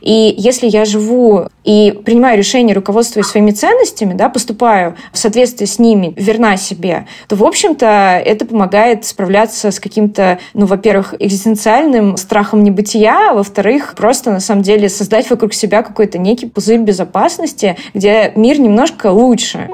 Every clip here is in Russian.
И если я живу и принимаю решения, руководствуясь своими ценностями, да, поступаю в соответствии с ними, верна себе, то, в общем-то, это помогает справляться с каким-то, ну, во-первых, экзистенциальным страхом небытия, а во-вторых, просто, на самом деле, создать вокруг себя какой-то некий пузырь безопасности, где мир немножко лучше.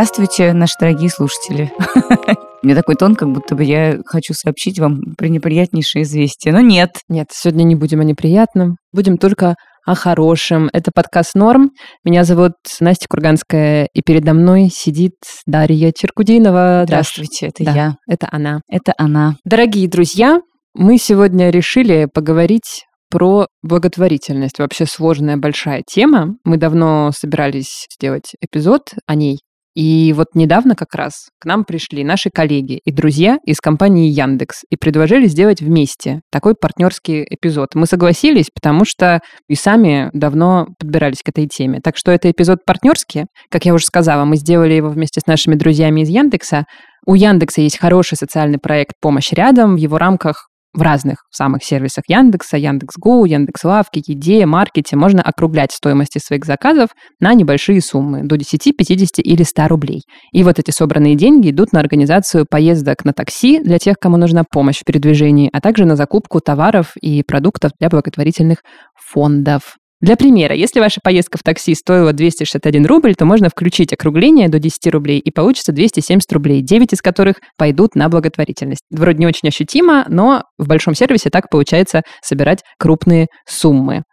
Здравствуйте, наши дорогие слушатели. У меня такой тон, как будто бы я хочу сообщить вам пренеприятнейшее известие. Но нет. Нет, сегодня не будем о неприятном. Будем только о хорошем. Это подкаст «Норм». Меня зовут Настя Курганская, и передо мной сидит Дарья Черкудинова. Здравствуйте, это да, я. Это она. Это она. Дорогие друзья, мы сегодня решили поговорить про благотворительность. Вообще сложная большая тема. Мы давно собирались сделать эпизод о ней. И вот недавно как раз к нам пришли наши коллеги и друзья из компании Яндекс и предложили сделать вместе такой партнерский эпизод. Мы согласились, потому что и сами давно подбирались к этой теме. Так что это эпизод партнерский. Как я уже сказала, мы сделали его вместе с нашими друзьями из Яндекса. У Яндекса есть хороший социальный проект «Помощь рядом». В его рамках в разных самых сервисах Яндекса, Яндекс.Го, Яндекс.Лавке, Еде, Маркете можно округлять стоимости своих заказов на небольшие суммы, до 10, 50 или 100 рублей. И вот эти собранные деньги идут на организацию поездок на такси для тех, кому нужна помощь в передвижении, а также на закупку товаров и продуктов для благотворительных фондов. Для примера, если ваша поездка в такси стоила 261 рубль, то можно включить округление до 10 рублей и получится 270 рублей, 9 из которых пойдут на благотворительность. Вроде не очень ощутимо, но в большом сервисе так получается собирать крупные суммы.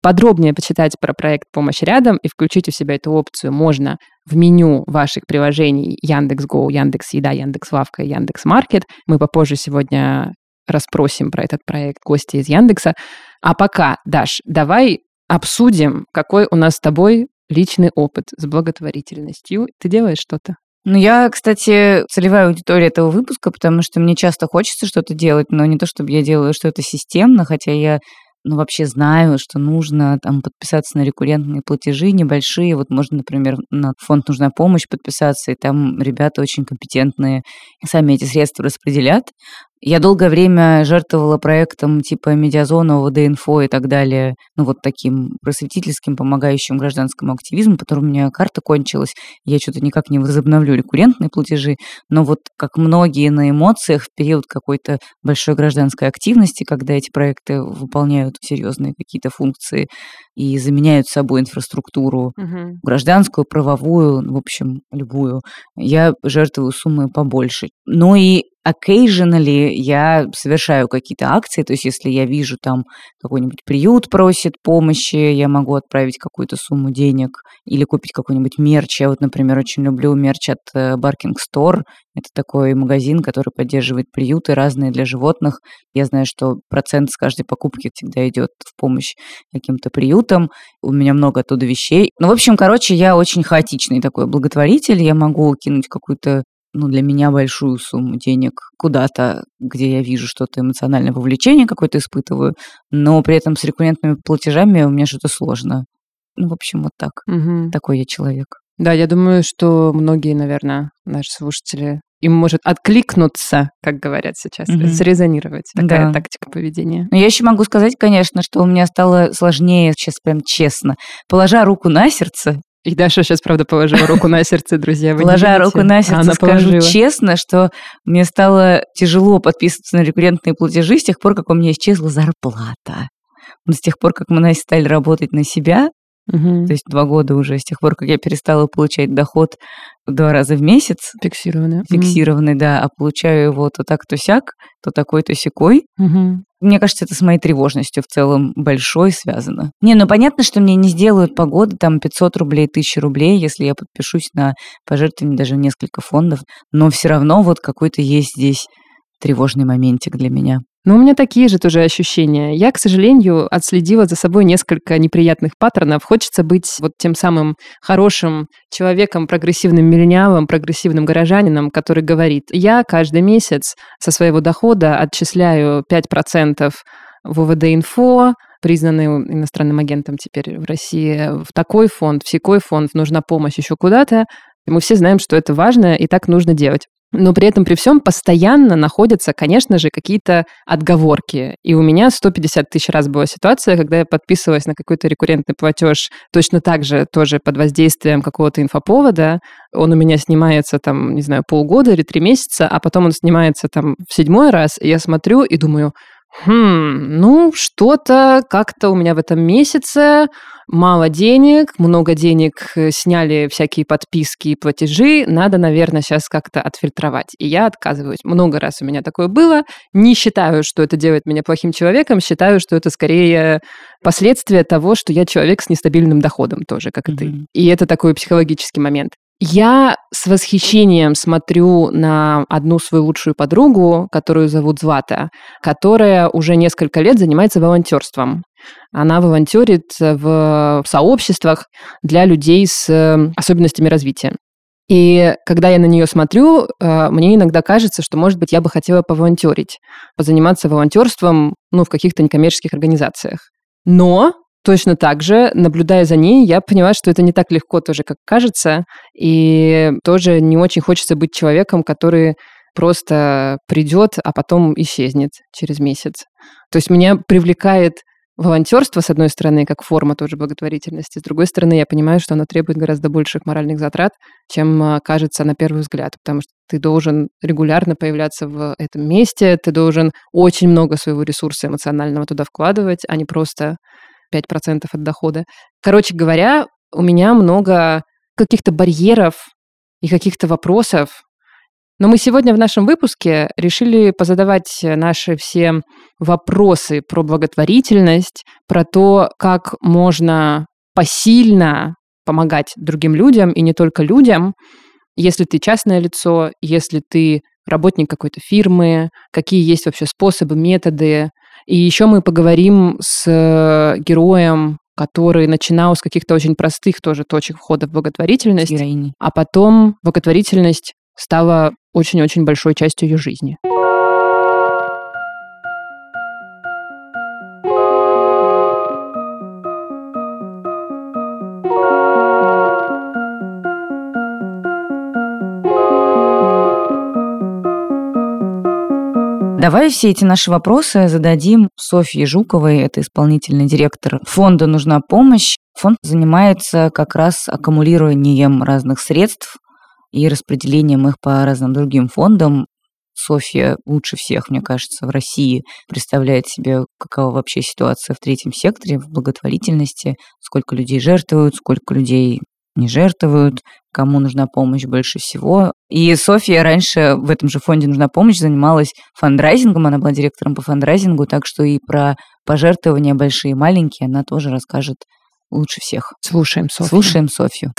Подробнее почитать про проект «Помощь рядом» и включить у себя эту опцию можно в меню ваших приложений Яндекс.Го, Яндекс.Еда, Яндекс.Лавка и Яндекс.Маркет. Мы попозже сегодня расспросим про этот проект гости из Яндекса. А пока, Даш, давай обсудим, какой у нас с тобой личный опыт с благотворительностью. Ты делаешь что-то? Ну, я, кстати, целевая аудитория этого выпуска, потому что мне часто хочется что-то делать, но не то, чтобы я делаю что-то системно, хотя я ну, вообще знаю, что нужно там подписаться на рекуррентные платежи небольшие. Вот можно, например, на фонд «Нужна помощь» подписаться, и там ребята очень компетентные сами эти средства распределят. Я долгое время жертвовала проектом типа медиазона, ОВД-инфо и так далее, ну вот таким просветительским, помогающим гражданскому активизму, потом у меня карта кончилась, я что-то никак не возобновлю рекуррентные платежи, но вот как многие на эмоциях в период какой-то большой гражданской активности, когда эти проекты выполняют серьезные какие-то функции и заменяют собой инфраструктуру угу. гражданскую, правовую, в общем, любую, я жертвую суммы побольше. Ну и occasionally я совершаю какие-то акции, то есть если я вижу там какой-нибудь приют просит помощи, я могу отправить какую-то сумму денег или купить какой-нибудь мерч. Я вот, например, очень люблю мерч от э, Barking Store. Это такой магазин, который поддерживает приюты разные для животных. Я знаю, что процент с каждой покупки всегда идет в помощь каким-то приютам. У меня много оттуда вещей. Ну, в общем, короче, я очень хаотичный такой благотворитель. Я могу кинуть какую-то ну, для меня большую сумму денег куда-то, где я вижу что-то эмоциональное вовлечение какое-то испытываю, но при этом с рекуррентными платежами у меня что-то сложно. Ну, в общем, вот так. Угу. Такой я человек. Да, я думаю, что многие, наверное, наши слушатели им может откликнуться, как говорят сейчас, угу. срезонировать. Такая да. тактика поведения. Но я еще могу сказать, конечно, что у меня стало сложнее, сейчас прям честно, положа руку на сердце, и Даша сейчас, правда, положила руку на сердце, друзья. Положа руку на сердце, Она скажу положила. честно, что мне стало тяжело подписываться на рекуррентные платежи с тех пор, как у меня исчезла зарплата. Но с тех пор, как мы стали работать на себя, Угу. То есть два года уже с тех пор, как я перестала получать доход два раза в месяц. Фиксированный. Фиксированный, угу. да. А получаю его то так, то сяк, то такой, то секой. Угу. Мне кажется, это с моей тревожностью в целом большой связано. Не, ну понятно, что мне не сделают погоды там 500 рублей, 1000 рублей, если я подпишусь на пожертвование даже несколько фондов. Но все равно вот какой-то есть здесь тревожный моментик для меня. Но у меня такие же тоже ощущения. Я, к сожалению, отследила за собой несколько неприятных паттернов. Хочется быть вот тем самым хорошим человеком, прогрессивным миллениалом, прогрессивным горожанином, который говорит, я каждый месяц со своего дохода отчисляю 5% в ОВД-инфо, признанный иностранным агентом теперь в России, в такой фонд, в секой фонд, нужна помощь еще куда-то. Мы все знаем, что это важно, и так нужно делать. Но при этом, при всем, постоянно находятся, конечно же, какие-то отговорки. И у меня 150 тысяч раз была ситуация, когда я подписывалась на какой-то рекуррентный платеж точно так же, тоже под воздействием какого-то инфоповода. Он у меня снимается там, не знаю, полгода или три месяца, а потом он снимается там в седьмой раз, и я смотрю и думаю, Хм, ну, что-то как-то у меня в этом месяце мало денег, много денег э, сняли всякие подписки и платежи, надо, наверное, сейчас как-то отфильтровать. И я отказываюсь. Много раз у меня такое было. Не считаю, что это делает меня плохим человеком, считаю, что это скорее последствия того, что я человек с нестабильным доходом тоже, как mm-hmm. и ты. И это такой психологический момент. Я с восхищением смотрю на одну свою лучшую подругу, которую зовут Звата, которая уже несколько лет занимается волонтерством. Она волонтерит в сообществах для людей с э, особенностями развития. И когда я на нее смотрю, э, мне иногда кажется, что, может быть, я бы хотела поволонтерить, позаниматься волонтерством ну, в каких-то некоммерческих организациях. Но точно так же, наблюдая за ней, я поняла, что это не так легко тоже, как кажется, и тоже не очень хочется быть человеком, который просто придет, а потом исчезнет через месяц. То есть меня привлекает волонтерство, с одной стороны, как форма тоже благотворительности, с другой стороны, я понимаю, что оно требует гораздо больших моральных затрат, чем а, кажется на первый взгляд, потому что ты должен регулярно появляться в этом месте, ты должен очень много своего ресурса эмоционального туда вкладывать, а не просто 5% от дохода. Короче говоря, у меня много каких-то барьеров и каких-то вопросов. Но мы сегодня в нашем выпуске решили позадавать наши все вопросы про благотворительность, про то, как можно посильно помогать другим людям и не только людям, если ты частное лицо, если ты работник какой-то фирмы, какие есть вообще способы, методы, и еще мы поговорим с э, героем, который начинал с каких-то очень простых тоже точек входа в благотворительность, а потом благотворительность стала очень-очень большой частью ее жизни. Давай все эти наши вопросы зададим Софье Жуковой, это исполнительный директор фонда «Нужна помощь». Фонд занимается как раз аккумулированием разных средств и распределением их по разным другим фондам. Софья лучше всех, мне кажется, в России представляет себе, какова вообще ситуация в третьем секторе, в благотворительности, сколько людей жертвуют, сколько людей не жертвуют, кому нужна помощь больше всего. И Софья раньше в этом же фонде «Нужна помощь» занималась фандрайзингом, она была директором по фандрайзингу, так что и про пожертвования большие и маленькие она тоже расскажет лучше всех. Слушаем Софью. Слушаем Софью.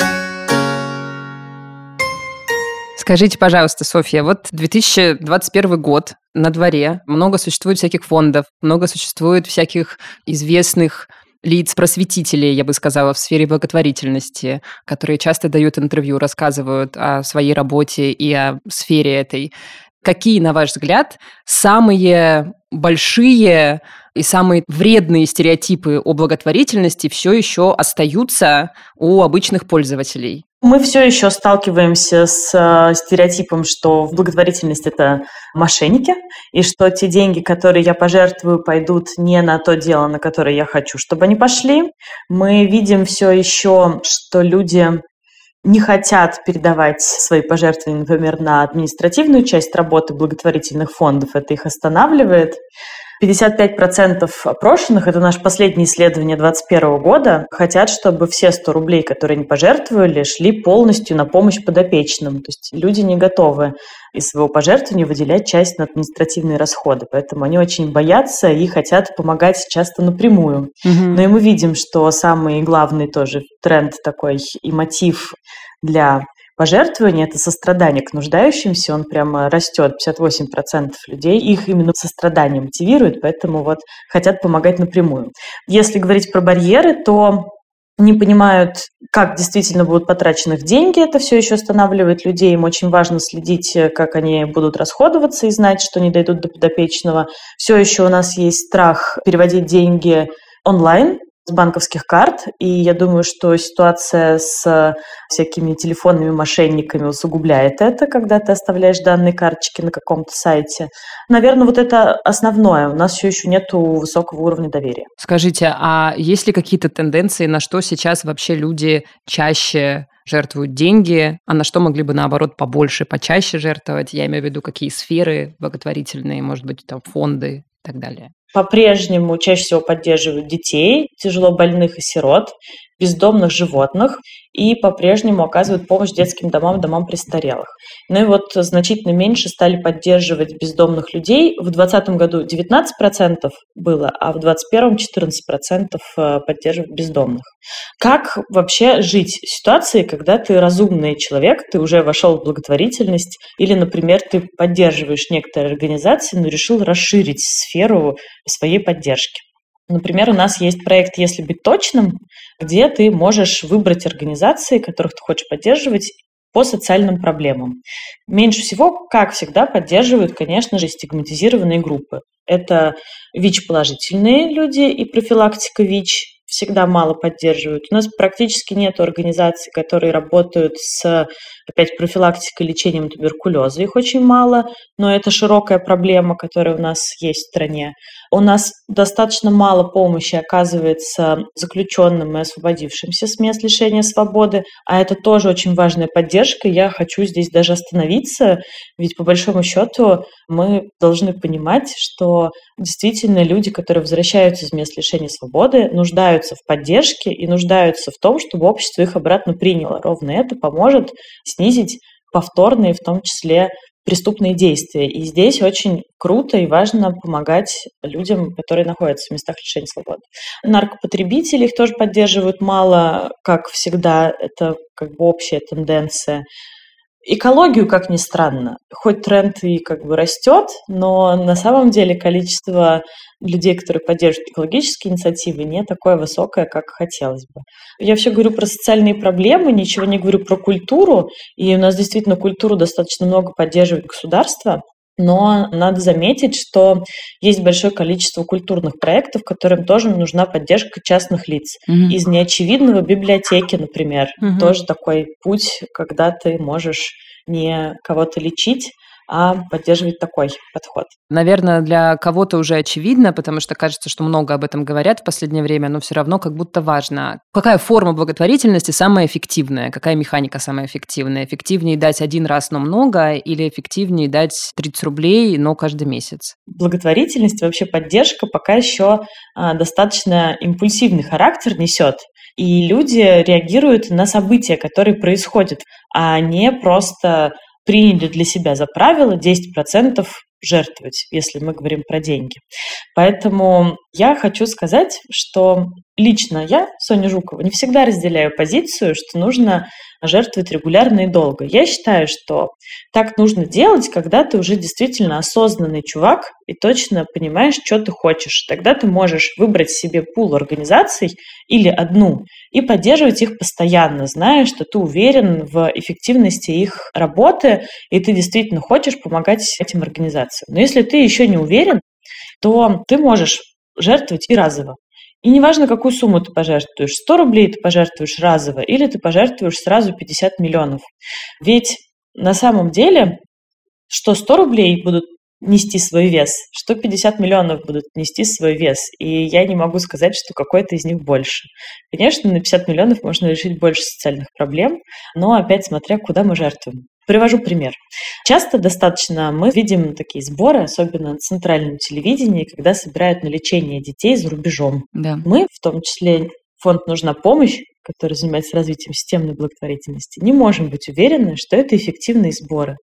Скажите, пожалуйста, Софья, вот 2021 год на дворе, много существует всяких фондов, много существует всяких известных лиц, просветителей, я бы сказала, в сфере благотворительности, которые часто дают интервью, рассказывают о своей работе и о сфере этой. Какие, на ваш взгляд, самые большие и самые вредные стереотипы о благотворительности все еще остаются у обычных пользователей? Мы все еще сталкиваемся с э, стереотипом, что благотворительность это мошенники, и что те деньги, которые я пожертвую, пойдут не на то дело, на которое я хочу, чтобы они пошли. Мы видим все еще, что люди не хотят передавать свои пожертвования, например, на административную часть работы благотворительных фондов, это их останавливает. 55% опрошенных, это наше последнее исследование 2021 года, хотят, чтобы все 100 рублей, которые они пожертвовали, шли полностью на помощь подопечным. То есть люди не готовы из своего пожертвования выделять часть на административные расходы. Поэтому они очень боятся и хотят помогать часто напрямую. Угу. Но и мы видим, что самый главный тоже тренд такой и мотив для пожертвование, это сострадание к нуждающимся, он прямо растет. 58% людей их именно сострадание мотивирует, поэтому вот хотят помогать напрямую. Если говорить про барьеры, то не понимают, как действительно будут потрачены их деньги. Это все еще останавливает людей. Им очень важно следить, как они будут расходоваться и знать, что не дойдут до подопечного. Все еще у нас есть страх переводить деньги онлайн, с банковских карт, и я думаю, что ситуация с всякими телефонными мошенниками усугубляет это, когда ты оставляешь данные карточки на каком-то сайте. Наверное, вот это основное. У нас все еще нет высокого уровня доверия. Скажите, а есть ли какие-то тенденции, на что сейчас вообще люди чаще жертвуют деньги, а на что могли бы, наоборот, побольше, почаще жертвовать? Я имею в виду, какие сферы благотворительные, может быть, там фонды и так далее по-прежнему чаще всего поддерживают детей, тяжело больных и сирот, бездомных животных и по-прежнему оказывают помощь детским домам, домам престарелых. Ну и вот значительно меньше стали поддерживать бездомных людей. В 2020 году 19% было, а в 2021 14% э, поддерживают бездомных. Как вообще жить в ситуации, когда ты разумный человек, ты уже вошел в благотворительность, или, например, ты поддерживаешь некоторые организации, но решил расширить сферу своей поддержки? Например, у нас есть проект «Если быть точным», где ты можешь выбрать организации, которых ты хочешь поддерживать по социальным проблемам. Меньше всего, как всегда, поддерживают, конечно же, стигматизированные группы. Это ВИЧ-положительные люди и профилактика ВИЧ, всегда мало поддерживают. У нас практически нет организаций, которые работают с, опять, профилактикой и лечением туберкулеза. Их очень мало, но это широкая проблема, которая у нас есть в стране. У нас достаточно мало помощи оказывается заключенным и освободившимся с мест лишения свободы, а это тоже очень важная поддержка. Я хочу здесь даже остановиться, ведь по большому счету мы должны понимать, что действительно люди, которые возвращаются из мест лишения свободы, нуждаются в поддержке и нуждаются в том, чтобы общество их обратно приняло. Ровно это поможет снизить повторные, в том числе преступные действия. И здесь очень круто и важно помогать людям, которые находятся в местах лишения свободы. Наркопотребители их тоже поддерживают мало, как всегда, это как бы общая тенденция. Экологию, как ни странно, хоть тренд и как бы растет, но на самом деле количество людей, которые поддерживают экологические инициативы, не такое высокое, как хотелось бы. Я все говорю про социальные проблемы, ничего не говорю про культуру, и у нас действительно культуру достаточно много поддерживает государство, но надо заметить, что есть большое количество культурных проектов, которым тоже нужна поддержка частных лиц. Угу. Из неочевидного библиотеки, например, угу. тоже такой путь, когда ты можешь не кого-то лечить, а поддерживать такой подход. Наверное, для кого-то уже очевидно, потому что кажется, что много об этом говорят в последнее время, но все равно как будто важно. Какая форма благотворительности самая эффективная? Какая механика самая эффективная? Эффективнее дать один раз, но много, или эффективнее дать 30 рублей, но каждый месяц? Благотворительность, вообще поддержка пока еще а, достаточно импульсивный характер несет. И люди реагируют на события, которые происходят, а не просто приняли для себя за правило 10% жертвовать, если мы говорим про деньги. Поэтому я хочу сказать, что лично я, Соня Жукова, не всегда разделяю позицию, что нужно жертвовать регулярно и долго. Я считаю, что так нужно делать, когда ты уже действительно осознанный чувак и точно понимаешь, что ты хочешь. Тогда ты можешь выбрать себе пул организаций или одну и поддерживать их постоянно, зная, что ты уверен в эффективности их работы, и ты действительно хочешь помогать этим организациям. Но если ты еще не уверен, то ты можешь жертвовать и разово. И неважно, какую сумму ты пожертвуешь, 100 рублей ты пожертвуешь разово или ты пожертвуешь сразу 50 миллионов. Ведь на самом деле, что 100 рублей будут нести свой вес, что 50 миллионов будут нести свой вес. И я не могу сказать, что какой-то из них больше. Конечно, на 50 миллионов можно решить больше социальных проблем, но опять смотря, куда мы жертвуем. Привожу пример. Часто достаточно мы видим такие сборы, особенно на центральном телевидении, когда собирают на лечение детей за рубежом. Да. Мы, в том числе фонд «Нужна помощь», который занимается развитием системной благотворительности, не можем быть уверены, что это эффективные сборы.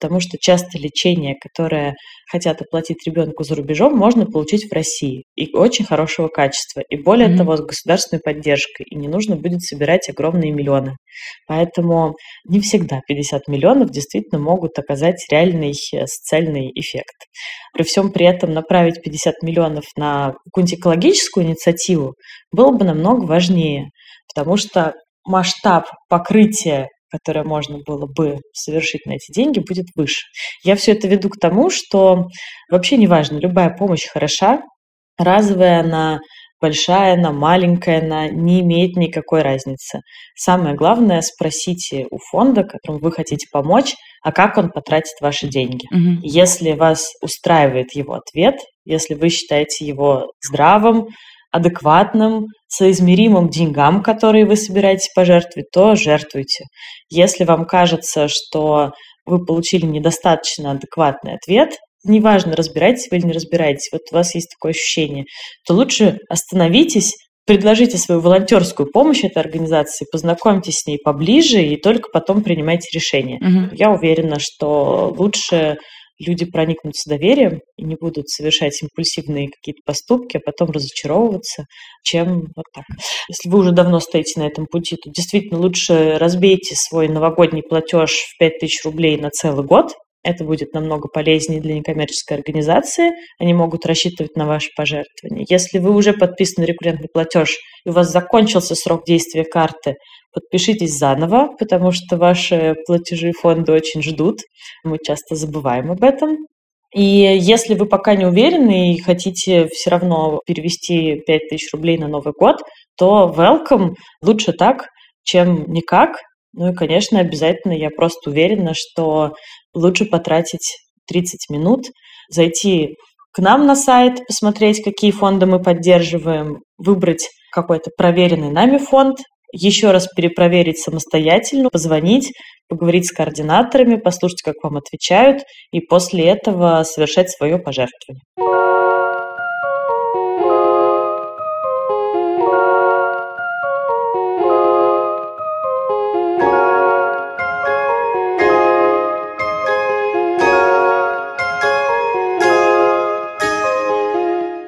Потому что часто лечение, которое хотят оплатить ребенку за рубежом, можно получить в России и очень хорошего качества, и более mm-hmm. того, с государственной поддержкой, и не нужно будет собирать огромные миллионы. Поэтому не всегда 50 миллионов действительно могут оказать реальный э, социальный эффект. При всем при этом направить 50 миллионов на какую-нибудь экологическую инициативу было бы намного важнее, потому что масштаб покрытия которое можно было бы совершить на эти деньги, будет выше. Я все это веду к тому, что вообще неважно, любая помощь хороша, разовая она, большая она, маленькая она, не имеет никакой разницы. Самое главное, спросите у фонда, которому вы хотите помочь, а как он потратит ваши деньги. Угу. Если вас устраивает его ответ, если вы считаете его здравым, адекватным, соизмеримым деньгам, которые вы собираетесь пожертвовать, то жертвуйте. Если вам кажется, что вы получили недостаточно адекватный ответ, неважно, разбираетесь вы или не разбираетесь, вот у вас есть такое ощущение, то лучше остановитесь, предложите свою волонтерскую помощь этой организации, познакомьтесь с ней поближе и только потом принимайте решение. Угу. Я уверена, что лучше люди проникнутся доверием и не будут совершать импульсивные какие-то поступки, а потом разочаровываться, чем вот так. Если вы уже давно стоите на этом пути, то действительно лучше разбейте свой новогодний платеж в 5000 рублей на целый год, это будет намного полезнее для некоммерческой организации. Они могут рассчитывать на ваши пожертвования. Если вы уже подписаны рекуррентный платеж и у вас закончился срок действия карты, подпишитесь заново, потому что ваши платежи фонда очень ждут. Мы часто забываем об этом. И если вы пока не уверены и хотите все равно перевести 5000 рублей на Новый год, то welcome, лучше так, чем никак. Ну и, конечно, обязательно я просто уверена, что лучше потратить 30 минут, зайти к нам на сайт, посмотреть, какие фонды мы поддерживаем, выбрать какой-то проверенный нами фонд, еще раз перепроверить самостоятельно, позвонить, поговорить с координаторами, послушать, как вам отвечают, и после этого совершать свое пожертвование.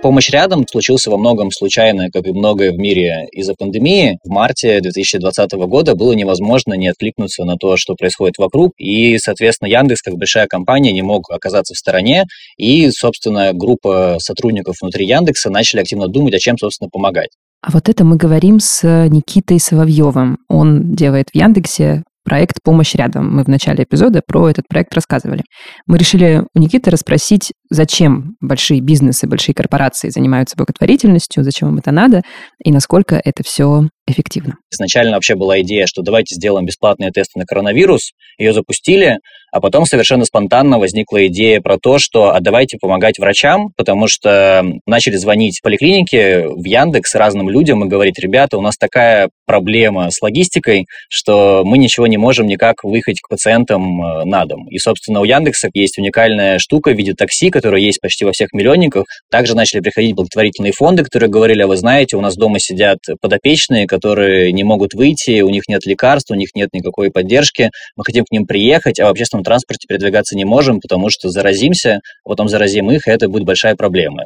Помощь рядом случился во многом случайно, как и многое в мире из-за пандемии. В марте 2020 года было невозможно не откликнуться на то, что происходит вокруг, и, соответственно, Яндекс, как большая компания, не мог оказаться в стороне, и, собственно, группа сотрудников внутри Яндекса начали активно думать, о чем, собственно, помогать. А вот это мы говорим с Никитой Соловьевым. Он делает в Яндексе проект «Помощь рядом». Мы в начале эпизода про этот проект рассказывали. Мы решили у Никиты расспросить, зачем большие бизнесы, большие корпорации занимаются благотворительностью, зачем им это надо, и насколько это все эффективно. Изначально вообще была идея, что давайте сделаем бесплатные тесты на коронавирус. Ее запустили, а потом совершенно спонтанно возникла идея про то, что а давайте помогать врачам, потому что начали звонить в поликлинике, в Яндекс разным людям и говорить, ребята, у нас такая проблема с логистикой, что мы ничего не можем никак выехать к пациентам э, на дом. И, собственно, у Яндекса есть уникальная штука в виде такси, которая есть почти во всех миллионниках. Также начали приходить благотворительные фонды, которые говорили, а вы знаете, у нас дома сидят подопечные, которые не могут выйти, у них нет лекарств, у них нет никакой поддержки, мы хотим к ним приехать, а в общественном транспорте передвигаться не можем, потому что заразимся, потом заразим их, и это будет большая проблема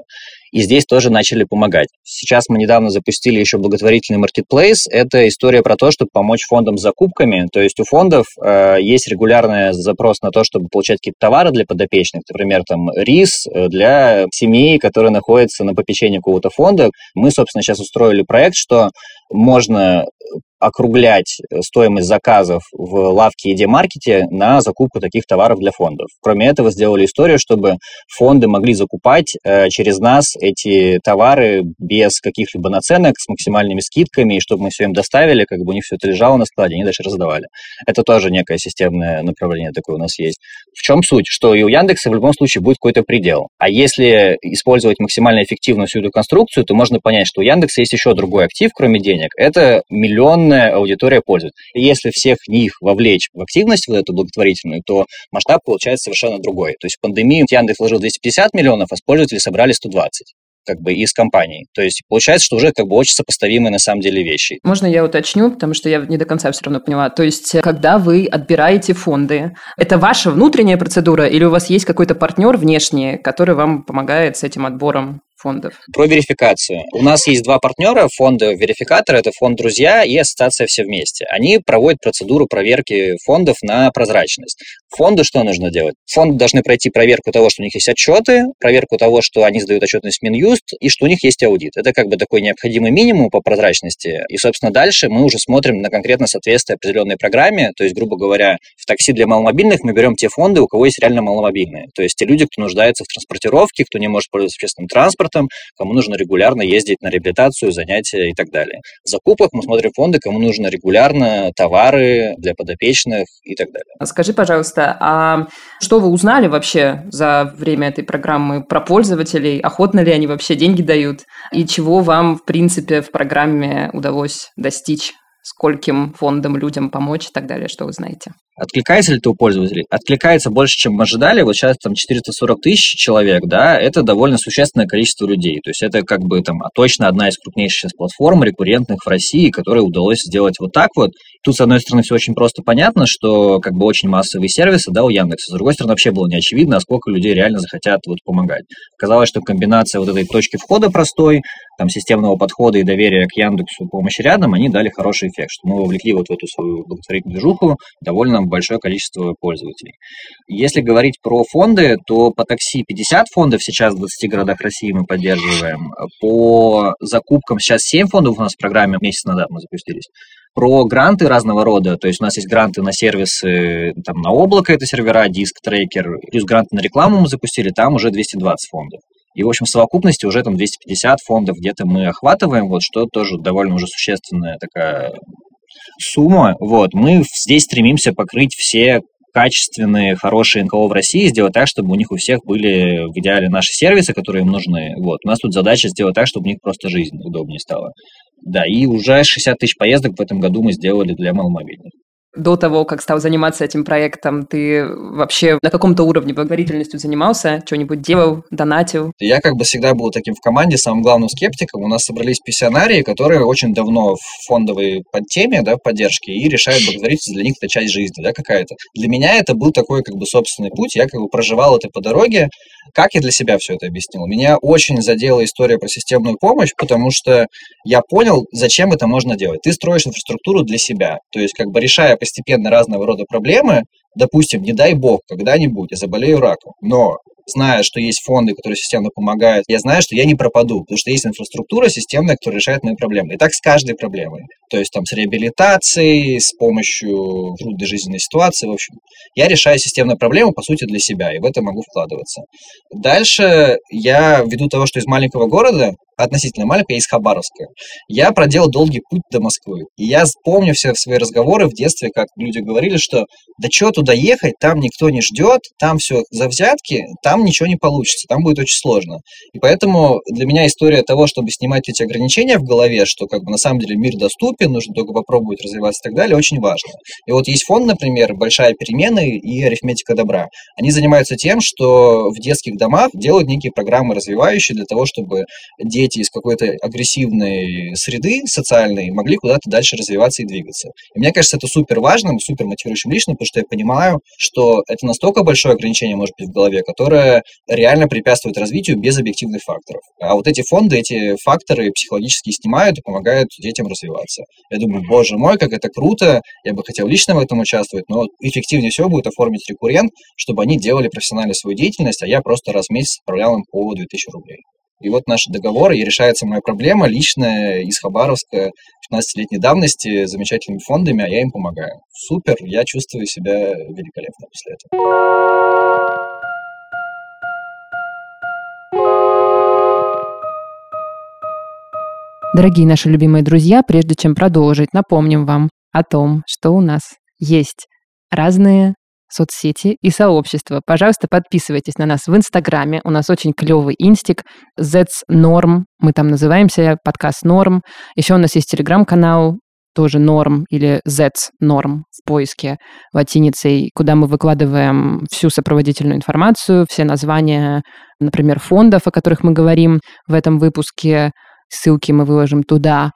и здесь тоже начали помогать. Сейчас мы недавно запустили еще благотворительный маркетплейс. Это история про то, чтобы помочь фондам с закупками. То есть у фондов э, есть регулярный запрос на то, чтобы получать какие-то товары для подопечных, например, там рис э, для семей, которые находятся на попечении какого-то фонда. Мы, собственно, сейчас устроили проект, что можно округлять э, стоимость заказов в лавке и маркете на закупку таких товаров для фондов. Кроме этого, сделали историю, чтобы фонды могли закупать э, через нас эти товары без каких-либо наценок, с максимальными скидками, и чтобы мы все им доставили, как бы у них все это лежало на складе, они дальше раздавали. Это тоже некое системное направление такое у нас есть. В чем суть? Что и у Яндекса в любом случае будет какой-то предел. А если использовать максимально эффективно всю эту конструкцию, то можно понять, что у Яндекса есть еще другой актив, кроме денег. Это миллион огромная аудитория пользуется. И если всех них вовлечь в активность вот эту благотворительную, то масштаб получается совершенно другой. То есть в пандемию Яндекс вложил 250 миллионов, а с пользователей собрали 120. как бы из компаний. То есть получается, что уже как бы очень сопоставимые на самом деле вещи. Можно я уточню, потому что я не до конца все равно поняла. То есть когда вы отбираете фонды, это ваша внутренняя процедура или у вас есть какой-то партнер внешний, который вам помогает с этим отбором? Фондов? Про верификацию. У нас есть два партнера фонда верификатора, это фонд «Друзья» и ассоциация «Все вместе». Они проводят процедуру проверки фондов на прозрачность. Фонду что нужно делать? Фонды должны пройти проверку того, что у них есть отчеты, проверку того, что они сдают отчетность Минюст, и что у них есть аудит. Это как бы такой необходимый минимум по прозрачности. И, собственно, дальше мы уже смотрим на конкретно соответствие определенной программе. То есть, грубо говоря, в такси для маломобильных мы берем те фонды, у кого есть реально маломобильные. То есть те люди, кто нуждается в транспортировке, кто не может пользоваться общественным транспортом, транспортом, кому нужно регулярно ездить на реабилитацию, занятия и так далее. В закупках мы смотрим фонды, кому нужно регулярно товары для подопечных и так далее. А скажи, пожалуйста, а что вы узнали вообще за время этой программы про пользователей? Охотно ли они вообще деньги дают? И чего вам, в принципе, в программе удалось достичь? Скольким фондам, людям помочь и так далее, что вы знаете? Откликается ли это у пользователей? Откликается больше, чем мы ожидали. Вот сейчас там 440 тысяч человек, да, это довольно существенное количество людей. То есть это как бы там а точно одна из крупнейших сейчас платформ рекуррентных в России, которой удалось сделать вот так вот. Тут, с одной стороны, все очень просто понятно, что как бы очень массовые сервисы, да, у Яндекса. С другой стороны, вообще было не очевидно, сколько людей реально захотят вот помогать. Казалось, что комбинация вот этой точки входа простой, там, системного подхода и доверия к Яндексу помощи рядом, они дали хороший эффект, что мы вовлекли вот в эту свою благотворительную движуху довольно большое количество пользователей. Если говорить про фонды, то по такси 50 фондов сейчас в 20 городах России мы поддерживаем. По закупкам сейчас 7 фондов у нас в программе, месяц назад мы запустились. Про гранты разного рода, то есть у нас есть гранты на сервисы, там, на облако это сервера, диск, трекер, плюс гранты на рекламу мы запустили, там уже 220 фондов. И, в общем, в совокупности уже там 250 фондов где-то мы охватываем, вот, что тоже довольно уже существенная такая сумма. Вот, мы здесь стремимся покрыть все качественные, хорошие НКО в России, сделать так, чтобы у них у всех были в идеале наши сервисы, которые им нужны. Вот. У нас тут задача сделать так, чтобы у них просто жизнь удобнее стала. Да, и уже 60 тысяч поездок в этом году мы сделали для маломобильных до того, как стал заниматься этим проектом, ты вообще на каком-то уровне благотворительностью занимался, что-нибудь делал, донатил? Я как бы всегда был таким в команде самым главным скептиком. У нас собрались пенсионарии, которые очень давно в фондовой подтеме, да, поддержки, и решают благотворительность, для них это часть жизни, да, какая-то. Для меня это был такой как бы собственный путь, я как бы проживал это по дороге. Как я для себя все это объяснил? Меня очень задела история про системную помощь, потому что я понял, зачем это можно делать. Ты строишь инфраструктуру для себя, то есть как бы решая постепенно разного рода проблемы, допустим, не дай бог, когда-нибудь я заболею раком, но зная, что есть фонды, которые системно помогают, я знаю, что я не пропаду, потому что есть инфраструктура системная, которая решает мои проблемы. И так с каждой проблемой. То есть там с реабилитацией, с помощью трудной жизненной ситуации, в общем. Я решаю системную проблему, по сути, для себя, и в это могу вкладываться. Дальше я, ввиду того, что из маленького города, относительно маленькая, я из Хабаровска, я проделал долгий путь до Москвы. И я помню все свои разговоры в детстве, как люди говорили, что да что туда ехать, там никто не ждет, там все за взятки, там ничего не получится, там будет очень сложно. И поэтому для меня история того, чтобы снимать эти ограничения в голове, что как бы на самом деле мир доступен, нужно только попробовать развиваться и так далее, очень важно. И вот есть фонд, например, «Большая перемена» и «Арифметика добра». Они занимаются тем, что в детских домах делают некие программы развивающие для того, чтобы дети из какой-то агрессивной среды социальной могли куда-то дальше развиваться и двигаться. И мне кажется, это супер важным, супер мотивирующим лично, потому что я понимаю, что это настолько большое ограничение может быть в голове, которое реально препятствует развитию без объективных факторов. А вот эти фонды, эти факторы психологически снимают и помогают детям развиваться. Я думаю, боже мой, как это круто, я бы хотел лично в этом участвовать, но эффективнее всего будет оформить рекуррент, чтобы они делали профессионально свою деятельность, а я просто раз в месяц отправлял им по 2000 рублей. И вот наш договор, и решается моя проблема личная из Хабаровска 15-летней давности с замечательными фондами, а я им помогаю. Супер, я чувствую себя великолепно после этого. Дорогие наши любимые друзья, прежде чем продолжить, напомним вам о том, что у нас есть разные соцсети и сообщества. Пожалуйста, подписывайтесь на нас в Инстаграме. У нас очень клевый инстик Z's Norm. Мы там называемся подкаст Норм. Еще у нас есть телеграм-канал тоже норм или Z норм в поиске латиницей, куда мы выкладываем всю сопроводительную информацию, все названия, например, фондов, о которых мы говорим в этом выпуске, ссылки мы выложим туда.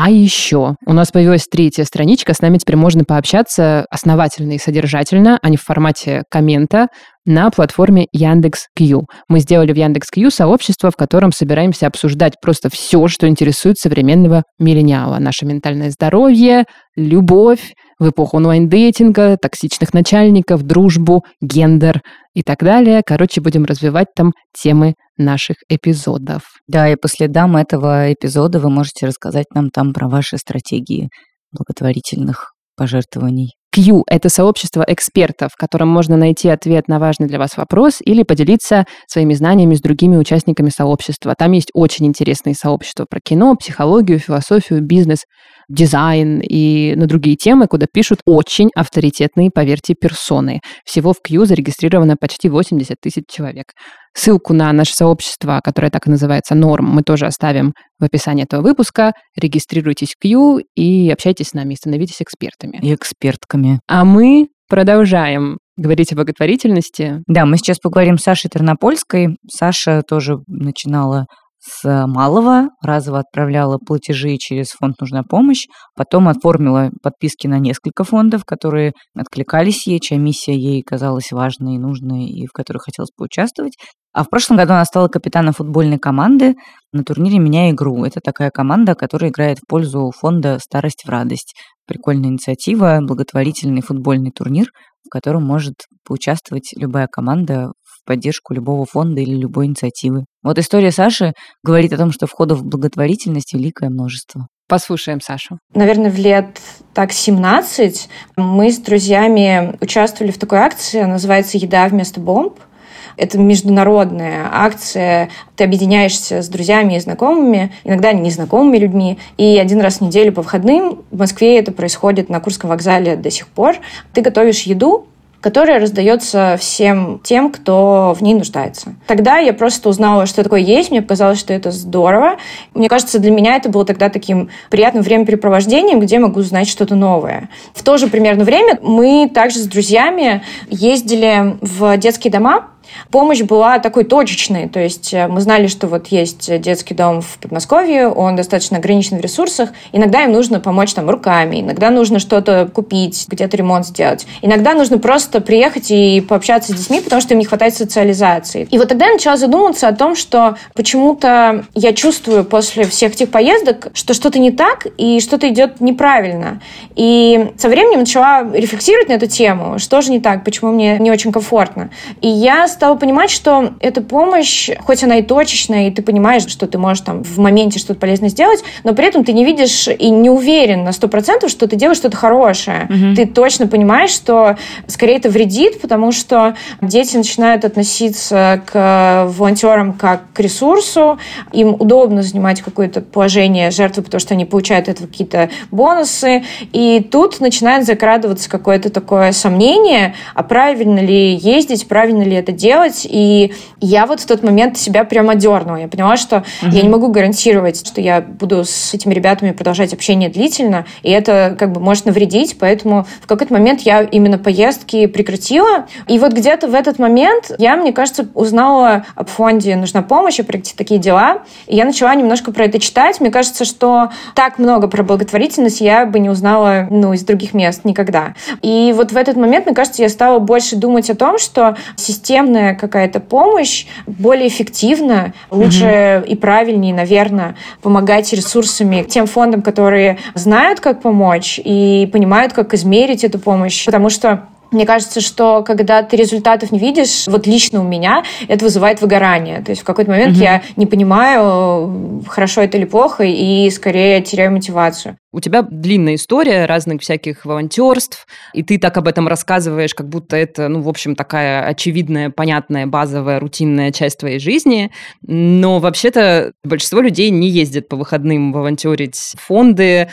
А еще у нас появилась третья страничка, с нами теперь можно пообщаться основательно и содержательно, а не в формате коммента, на платформе Яндекс.Кью. Мы сделали в Яндекс.Кью сообщество, в котором собираемся обсуждать просто все, что интересует современного миллениала. Наше ментальное здоровье, любовь, в эпоху онлайн-дейтинга, токсичных начальников, дружбу, гендер и так далее. Короче, будем развивать там темы наших эпизодов. Да, и по следам этого эпизода вы можете рассказать нам там про ваши стратегии благотворительных пожертвований. Q – это сообщество экспертов, в котором можно найти ответ на важный для вас вопрос или поделиться своими знаниями с другими участниками сообщества. Там есть очень интересные сообщества про кино, психологию, философию, бизнес, дизайн и на другие темы, куда пишут очень авторитетные, поверьте, персоны. Всего в Q зарегистрировано почти 80 тысяч человек. Ссылку на наше сообщество, которое так и называется «Норм», мы тоже оставим в описании этого выпуска. Регистрируйтесь в Q и общайтесь с нами, становитесь экспертами. И экспертками. А мы продолжаем говорить о благотворительности. Да, мы сейчас поговорим с Сашей Тернопольской. Саша тоже начинала с малого, разово отправляла платежи через фонд «Нужна помощь», потом оформила подписки на несколько фондов, которые откликались ей, чья миссия ей казалась важной и нужной, и в которых хотелось поучаствовать. А в прошлом году она стала капитаном футбольной команды на турнире «Меня игру». Это такая команда, которая играет в пользу фонда «Старость в радость». Прикольная инициатива, благотворительный футбольный турнир, в котором может поучаствовать любая команда поддержку любого фонда или любой инициативы. Вот история Саши говорит о том, что входов в благотворительность великое множество. Послушаем Сашу. Наверное, в лет так 17 мы с друзьями участвовали в такой акции, называется «Еда вместо бомб». Это международная акция. Ты объединяешься с друзьями и знакомыми, иногда незнакомыми людьми. И один раз в неделю по выходным в Москве это происходит на Курском вокзале до сих пор. Ты готовишь еду, которая раздается всем тем, кто в ней нуждается. Тогда я просто узнала, что такое есть, мне показалось, что это здорово. Мне кажется, для меня это было тогда таким приятным времяпрепровождением, где я могу узнать что-то новое. В то же примерно время мы также с друзьями ездили в детские дома, Помощь была такой точечной, то есть э, мы знали, что вот есть детский дом в Подмосковье, он достаточно ограничен в ресурсах, иногда им нужно помочь там руками, иногда нужно что-то купить, где-то ремонт сделать, иногда нужно просто приехать и пообщаться с детьми, потому что им не хватает социализации. И вот тогда я начала задумываться о том, что почему-то я чувствую после всех этих поездок, что что-то не так и что-то идет неправильно. И со временем начала рефлексировать на эту тему, что же не так, почему мне не очень комфортно. И я стала понимать, что эта помощь, хоть она и точечная, и ты понимаешь, что ты можешь там в моменте что-то полезное сделать, но при этом ты не видишь и не уверен на сто процентов, что ты делаешь что-то хорошее. Угу. Ты точно понимаешь, что скорее это вредит, потому что дети начинают относиться к волонтерам как к ресурсу, им удобно занимать какое-то положение жертвы, потому что они получают это какие-то бонусы, и тут начинает закрадываться какое-то такое сомнение, а правильно ли ездить, правильно ли это делать, делать. И я вот в тот момент себя прямо дернула. Я поняла, что угу. я не могу гарантировать, что я буду с этими ребятами продолжать общение длительно, и это как бы может навредить, поэтому в какой-то момент я именно поездки прекратила. И вот где-то в этот момент я, мне кажется, узнала об фонде «Нужна помощь», о проекте «Такие дела», и я начала немножко про это читать. Мне кажется, что так много про благотворительность я бы не узнала ну, из других мест никогда. И вот в этот момент, мне кажется, я стала больше думать о том, что системно системная какая-то помощь более эффективно, лучше угу. и правильнее, наверное, помогать ресурсами тем фондам, которые знают, как помочь и понимают, как измерить эту помощь. Потому что мне кажется, что когда ты результатов не видишь, вот лично у меня это вызывает выгорание. То есть в какой-то момент угу. я не понимаю, хорошо это или плохо, и скорее теряю мотивацию. У тебя длинная история разных всяких волонтерств, и ты так об этом рассказываешь, как будто это, ну, в общем, такая очевидная, понятная, базовая, рутинная часть твоей жизни. Но вообще-то большинство людей не ездят по выходным волонтерить фонды,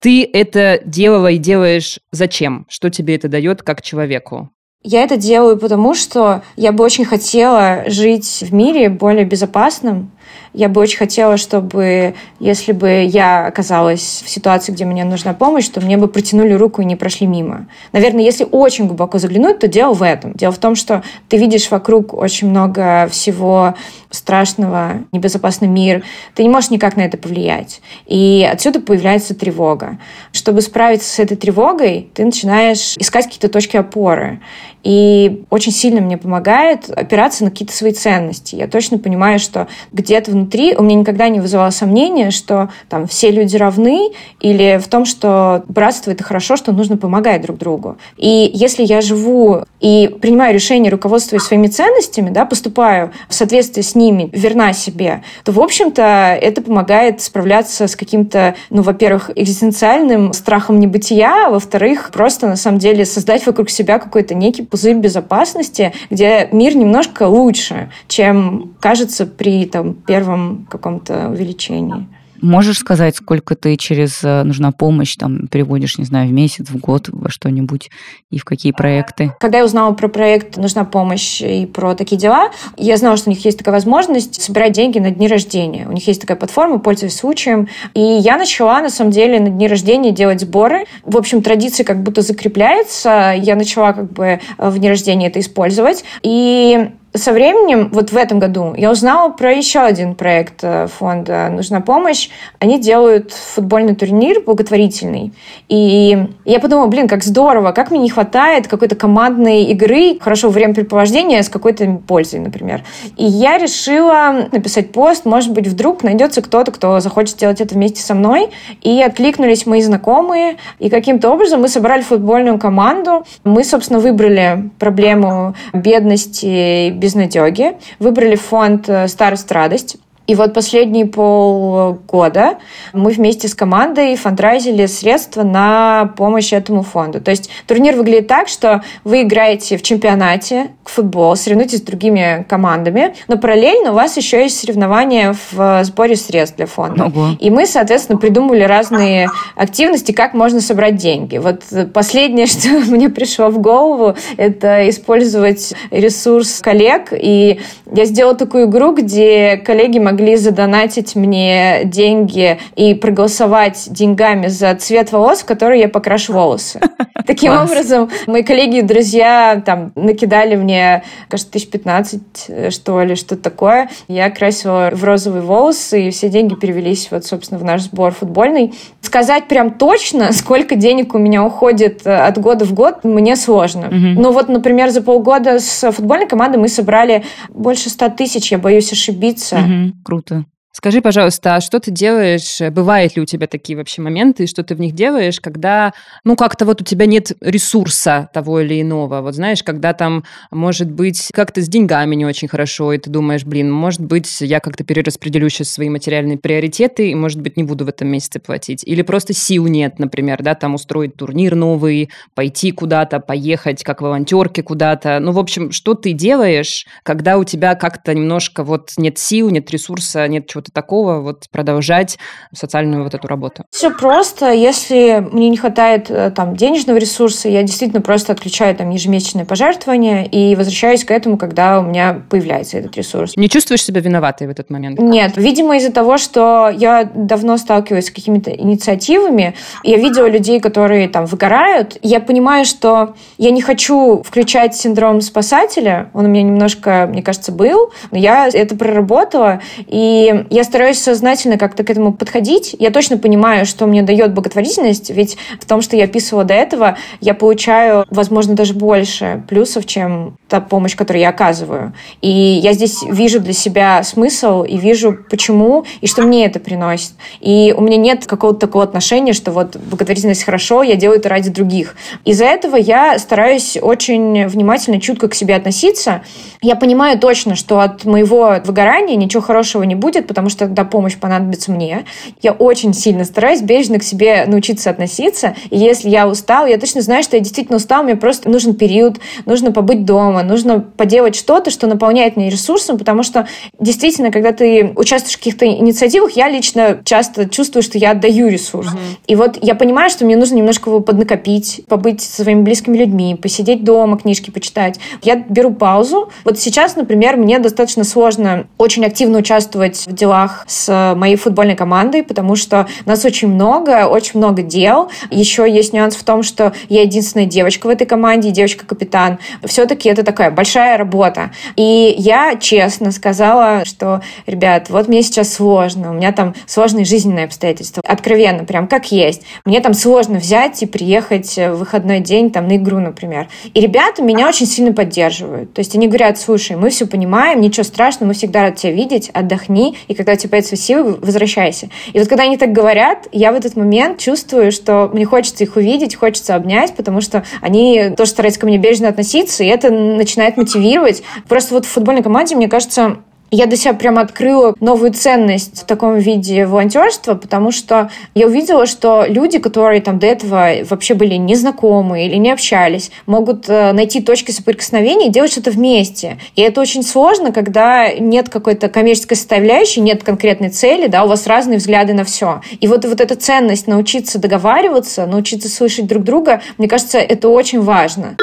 ты это делала и делаешь зачем? Что тебе это дает как человеку? Я это делаю потому, что я бы очень хотела жить в мире более безопасным, Я бы очень хотела, чтобы, если бы я оказалась в ситуации, где мне нужна помощь, то мне бы протянули руку и не прошли мимо. Наверное, если очень глубоко заглянуть, то дело в этом. Дело в том, что ты видишь вокруг очень много всего страшного, небезопасный мир. Ты не можешь никак на это повлиять. И отсюда появляется тревога. Чтобы справиться с этой тревогой, ты начинаешь искать какие-то точки опоры. И очень сильно мне помогает опираться на какие-то свои ценности. Я точно понимаю, что где-то внутри у меня никогда не вызывало сомнения, что там все люди равны, или в том, что братство — это хорошо, что нужно помогать друг другу. И если я живу и принимаю решения, руководствуясь своими ценностями, да, поступаю в соответствии с ними, верна себе, то, в общем-то, это помогает справляться с каким-то, ну, во-первых, экзистенциальным страхом небытия, а во-вторых, просто, на самом деле, создать вокруг себя какой-то некий пузырь безопасности, где мир немножко лучше, чем кажется при там, первом каком-то увеличении. Можешь сказать, сколько ты через э, «Нужна помощь» там переводишь, не знаю, в месяц, в год, во что-нибудь и в какие проекты? Когда я узнала про проект «Нужна помощь» и про такие дела, я знала, что у них есть такая возможность собирать деньги на дни рождения. У них есть такая платформа, пользуясь случаем. И я начала, на самом деле, на дни рождения делать сборы. В общем, традиция как будто закрепляется. Я начала как бы в дни рождения это использовать. И со временем, вот в этом году, я узнала про еще один проект э, фонда «Нужна помощь». Они делают футбольный турнир благотворительный. И я подумала, блин, как здорово, как мне не хватает какой-то командной игры, хорошего времяпрепровождения с какой-то пользой, например. И я решила написать пост, может быть, вдруг найдется кто-то, кто захочет сделать это вместе со мной. И откликнулись мои знакомые, и каким-то образом мы собрали футбольную команду. Мы, собственно, выбрали проблему бедности, безнадеги, выбрали фонд э, «Старость, радость», и вот последние полгода мы вместе с командой фандрайзили средства на помощь этому фонду. То есть турнир выглядит так, что вы играете в чемпионате в футбол, соревнуетесь с другими командами, но параллельно у вас еще есть соревнования в сборе средств для фонда. Ого. И мы, соответственно, придумывали разные активности, как можно собрать деньги. Вот последнее, что мне пришло в голову, это использовать ресурс коллег. И я сделала такую игру, где коллеги могли могли задонатить мне деньги и проголосовать деньгами за цвет волос, в который я покрашу волосы. Таким образом, мои коллеги и друзья там накидали мне, кажется, тысяч пятнадцать, э, что ли, что-то такое. Я красила в розовые волосы, и все деньги перевелись вот, собственно, в наш сбор футбольный. Сказать прям точно, сколько денег у меня уходит э, от года в год, мне сложно. Но вот, например, за полгода с футбольной командой мы собрали больше ста тысяч, я боюсь ошибиться. Угу круто. Скажи, пожалуйста, а что ты делаешь? Бывают ли у тебя такие вообще моменты, что ты в них делаешь, когда, ну, как-то вот у тебя нет ресурса того или иного? Вот знаешь, когда там, может быть, как-то с деньгами не очень хорошо, и ты думаешь, блин, может быть, я как-то перераспределю сейчас свои материальные приоритеты, и, может быть, не буду в этом месяце платить. Или просто сил нет, например, да, там устроить турнир новый, пойти куда-то, поехать как волонтерки куда-то. Ну, в общем, что ты делаешь, когда у тебя как-то немножко вот нет сил, нет ресурса, нет чего-то чего-то такого, вот продолжать социальную вот эту работу? Все просто. Если мне не хватает э, там денежного ресурса, я действительно просто отключаю там ежемесячное пожертвование и возвращаюсь к этому, когда у меня появляется этот ресурс. Не чувствуешь себя виноватой в этот момент? Нет. Видимо, из-за того, что я давно сталкиваюсь с какими-то инициативами, я видела людей, которые там выгорают, я понимаю, что я не хочу включать синдром спасателя, он у меня немножко, мне кажется, был, но я это проработала, и я стараюсь сознательно как-то к этому подходить. Я точно понимаю, что мне дает благотворительность, ведь в том, что я описывала до этого, я получаю, возможно, даже больше плюсов, чем та помощь, которую я оказываю. И я здесь вижу для себя смысл и вижу, почему и что мне это приносит. И у меня нет какого-то такого отношения, что вот благотворительность хорошо, я делаю это ради других. Из-за этого я стараюсь очень внимательно, чутко к себе относиться. Я понимаю точно, что от моего выгорания ничего хорошего не будет, потому что тогда помощь понадобится мне. Я очень сильно стараюсь бережно к себе научиться относиться. И если я устал, я точно знаю, что я действительно устал, мне просто нужен период, нужно побыть дома, дома, нужно поделать что-то, что наполняет меня ресурсом, потому что действительно, когда ты участвуешь в каких-то инициативах, я лично часто чувствую, что я отдаю ресурс. Угу. И вот я понимаю, что мне нужно немножко его поднакопить, побыть со своими близкими людьми, посидеть дома, книжки почитать. Я беру паузу. Вот сейчас, например, мне достаточно сложно очень активно участвовать в делах с моей футбольной командой, потому что нас очень много, очень много дел. Еще есть нюанс в том, что я единственная девочка в этой команде, девочка-капитан. Все-таки это такая большая работа. И я честно сказала, что, ребят, вот мне сейчас сложно, у меня там сложные жизненные обстоятельства. Откровенно, прям как есть. Мне там сложно взять и приехать в выходной день там на игру, например. И ребята меня очень сильно поддерживают. То есть они говорят, слушай, мы все понимаем, ничего страшного, мы всегда рады тебя видеть, отдохни, и когда у тебя появятся силы, возвращайся. И вот когда они так говорят, я в этот момент чувствую, что мне хочется их увидеть, хочется обнять, потому что они тоже стараются ко мне бережно относиться, и это начинает мотивировать. Просто вот в футбольной команде, мне кажется, я для себя прямо открыла новую ценность в таком виде волонтерства, потому что я увидела, что люди, которые там до этого вообще были незнакомы или не общались, могут э, найти точки соприкосновения и делать что-то вместе. И это очень сложно, когда нет какой-то коммерческой составляющей, нет конкретной цели, да, у вас разные взгляды на все. И вот, вот эта ценность научиться договариваться, научиться слышать друг друга, мне кажется, это очень важно.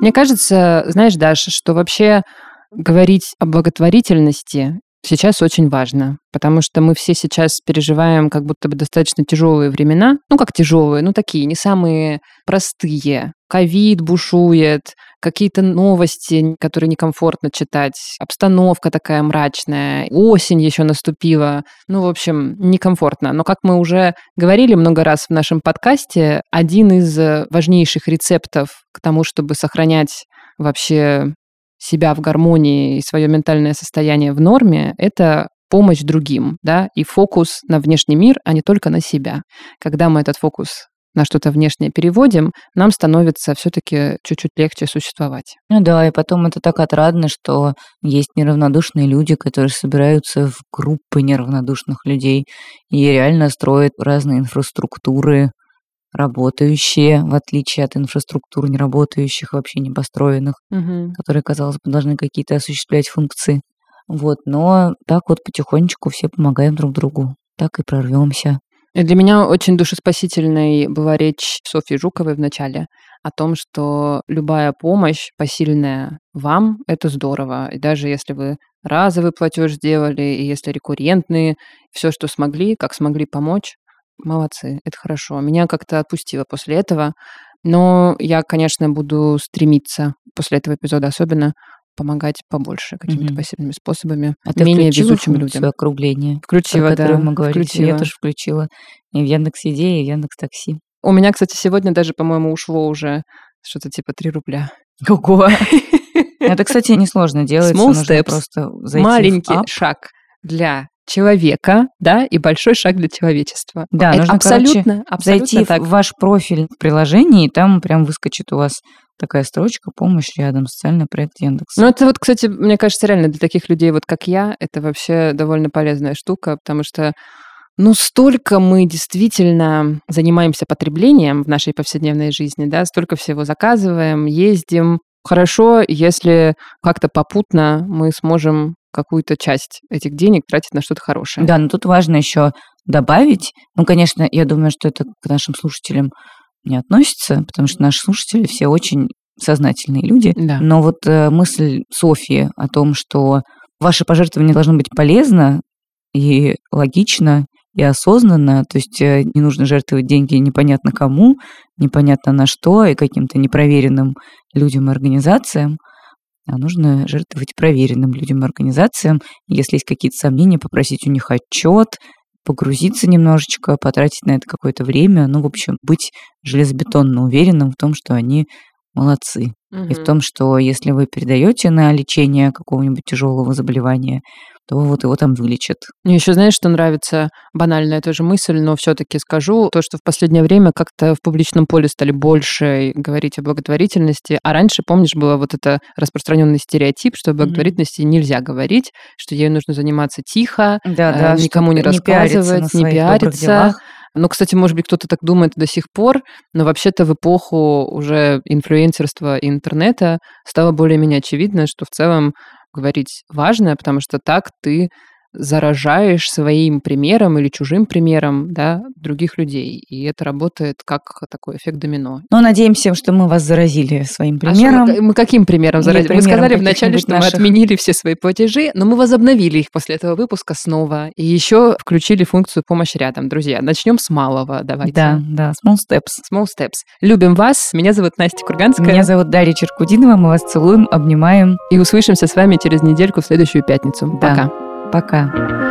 Мне кажется, знаешь, Даша, что вообще говорить о благотворительности сейчас очень важно, потому что мы все сейчас переживаем как будто бы достаточно тяжелые времена. Ну, как тяжелые, ну, такие, не самые простые. Ковид бушует, какие-то новости, которые некомфортно читать, обстановка такая мрачная, осень еще наступила. Ну, в общем, некомфортно. Но, как мы уже говорили много раз в нашем подкасте, один из важнейших рецептов к тому, чтобы сохранять вообще себя в гармонии и свое ментальное состояние в норме, это помощь другим, да, и фокус на внешний мир, а не только на себя. Когда мы этот фокус на что-то внешнее переводим, нам становится все-таки чуть-чуть легче существовать. Ну да, и потом это так отрадно, что есть неравнодушные люди, которые собираются в группы неравнодушных людей и реально строят разные инфраструктуры, работающие, в отличие от инфраструктур неработающих, вообще не построенных, угу. которые, казалось бы, должны какие-то осуществлять функции. Вот, но так вот потихонечку все помогаем друг другу. Так и прорвемся. И для меня очень душеспасительной была речь Софьи Жуковой в начале о том, что любая помощь посильная вам – это здорово. И даже если вы разовый платеж сделали, и если рекуррентные, все, что смогли, как смогли помочь, Молодцы, это хорошо. Меня как-то отпустило после этого. Но я, конечно, буду стремиться после этого эпизода особенно помогать побольше какими-то mm-hmm. пассивными способами а ты менее везучим людям. округление? Включила, да. мы говорили. Включила. Я тоже включила. И в Яндекс.Идее, и в Яндекс.Такси. У меня, кстати, сегодня даже, по-моему, ушло уже что-то типа 3 рубля. Ого! Это, кстати, несложно делать. Small steps. Просто зайти Маленький шаг для человека, да, и большой шаг для человечества. Да, Это нужно, абсолютно, короче, абсолютно зайти так. в ваш профиль в приложении, и там прям выскочит у вас такая строчка «Помощь рядом. Социальный проект Яндекс». Ну, это вот, кстати, мне кажется, реально для таких людей, вот как я, это вообще довольно полезная штука, потому что ну, столько мы действительно занимаемся потреблением в нашей повседневной жизни, да, столько всего заказываем, ездим. Хорошо, если как-то попутно мы сможем какую-то часть этих денег тратить на что-то хорошее. Да, но тут важно еще добавить, ну, конечно, я думаю, что это к нашим слушателям не относится, потому что наши слушатели все очень сознательные люди. Да. Но вот э, мысль Софии о том, что ваше пожертвование должно быть полезно и логично, и осознанно, то есть э, не нужно жертвовать деньги непонятно кому, непонятно на что и каким-то непроверенным людям и организациям, а нужно жертвовать проверенным людям и организациям. Если есть какие-то сомнения, попросить у них отчет, погрузиться немножечко, потратить на это какое-то время, ну, в общем, быть железобетонно уверенным в том, что они молодцы. И в том, что если вы передаете на лечение какого-нибудь тяжелого заболевания, то вот его там вылечат. Мне еще знаешь, что нравится? Банальная тоже мысль, но все-таки скажу, то, что в последнее время как-то в публичном поле стали больше говорить о благотворительности, а раньше, помнишь, было вот это распространенный стереотип, что о благотворительности mm-hmm. нельзя говорить, что ей нужно заниматься тихо, да, да, никому не рассказывать, не пиариться, Ну, кстати, может быть, кто-то так думает до сих пор, но вообще-то в эпоху уже инфлюенсерства и интернета стало более-менее очевидно, что в целом говорить важно, потому что так ты заражаешь своим примером или чужим примером да, других людей. И это работает как такой эффект домино. Ну, надеемся, что мы вас заразили своим примером. А мы, мы каким примером заразили? Мы сказали вначале, что наших... мы отменили все свои платежи, но мы возобновили их после этого выпуска снова. И еще включили функцию помощь рядом. Друзья, начнем с малого. Давайте. Да, да, small steps. Small steps. Любим вас. Меня зовут Настя Курганская. Меня зовут Дарья Черкудинова. Мы вас целуем, обнимаем. И услышимся с вами через недельку в следующую пятницу. Да. Пока. Пока.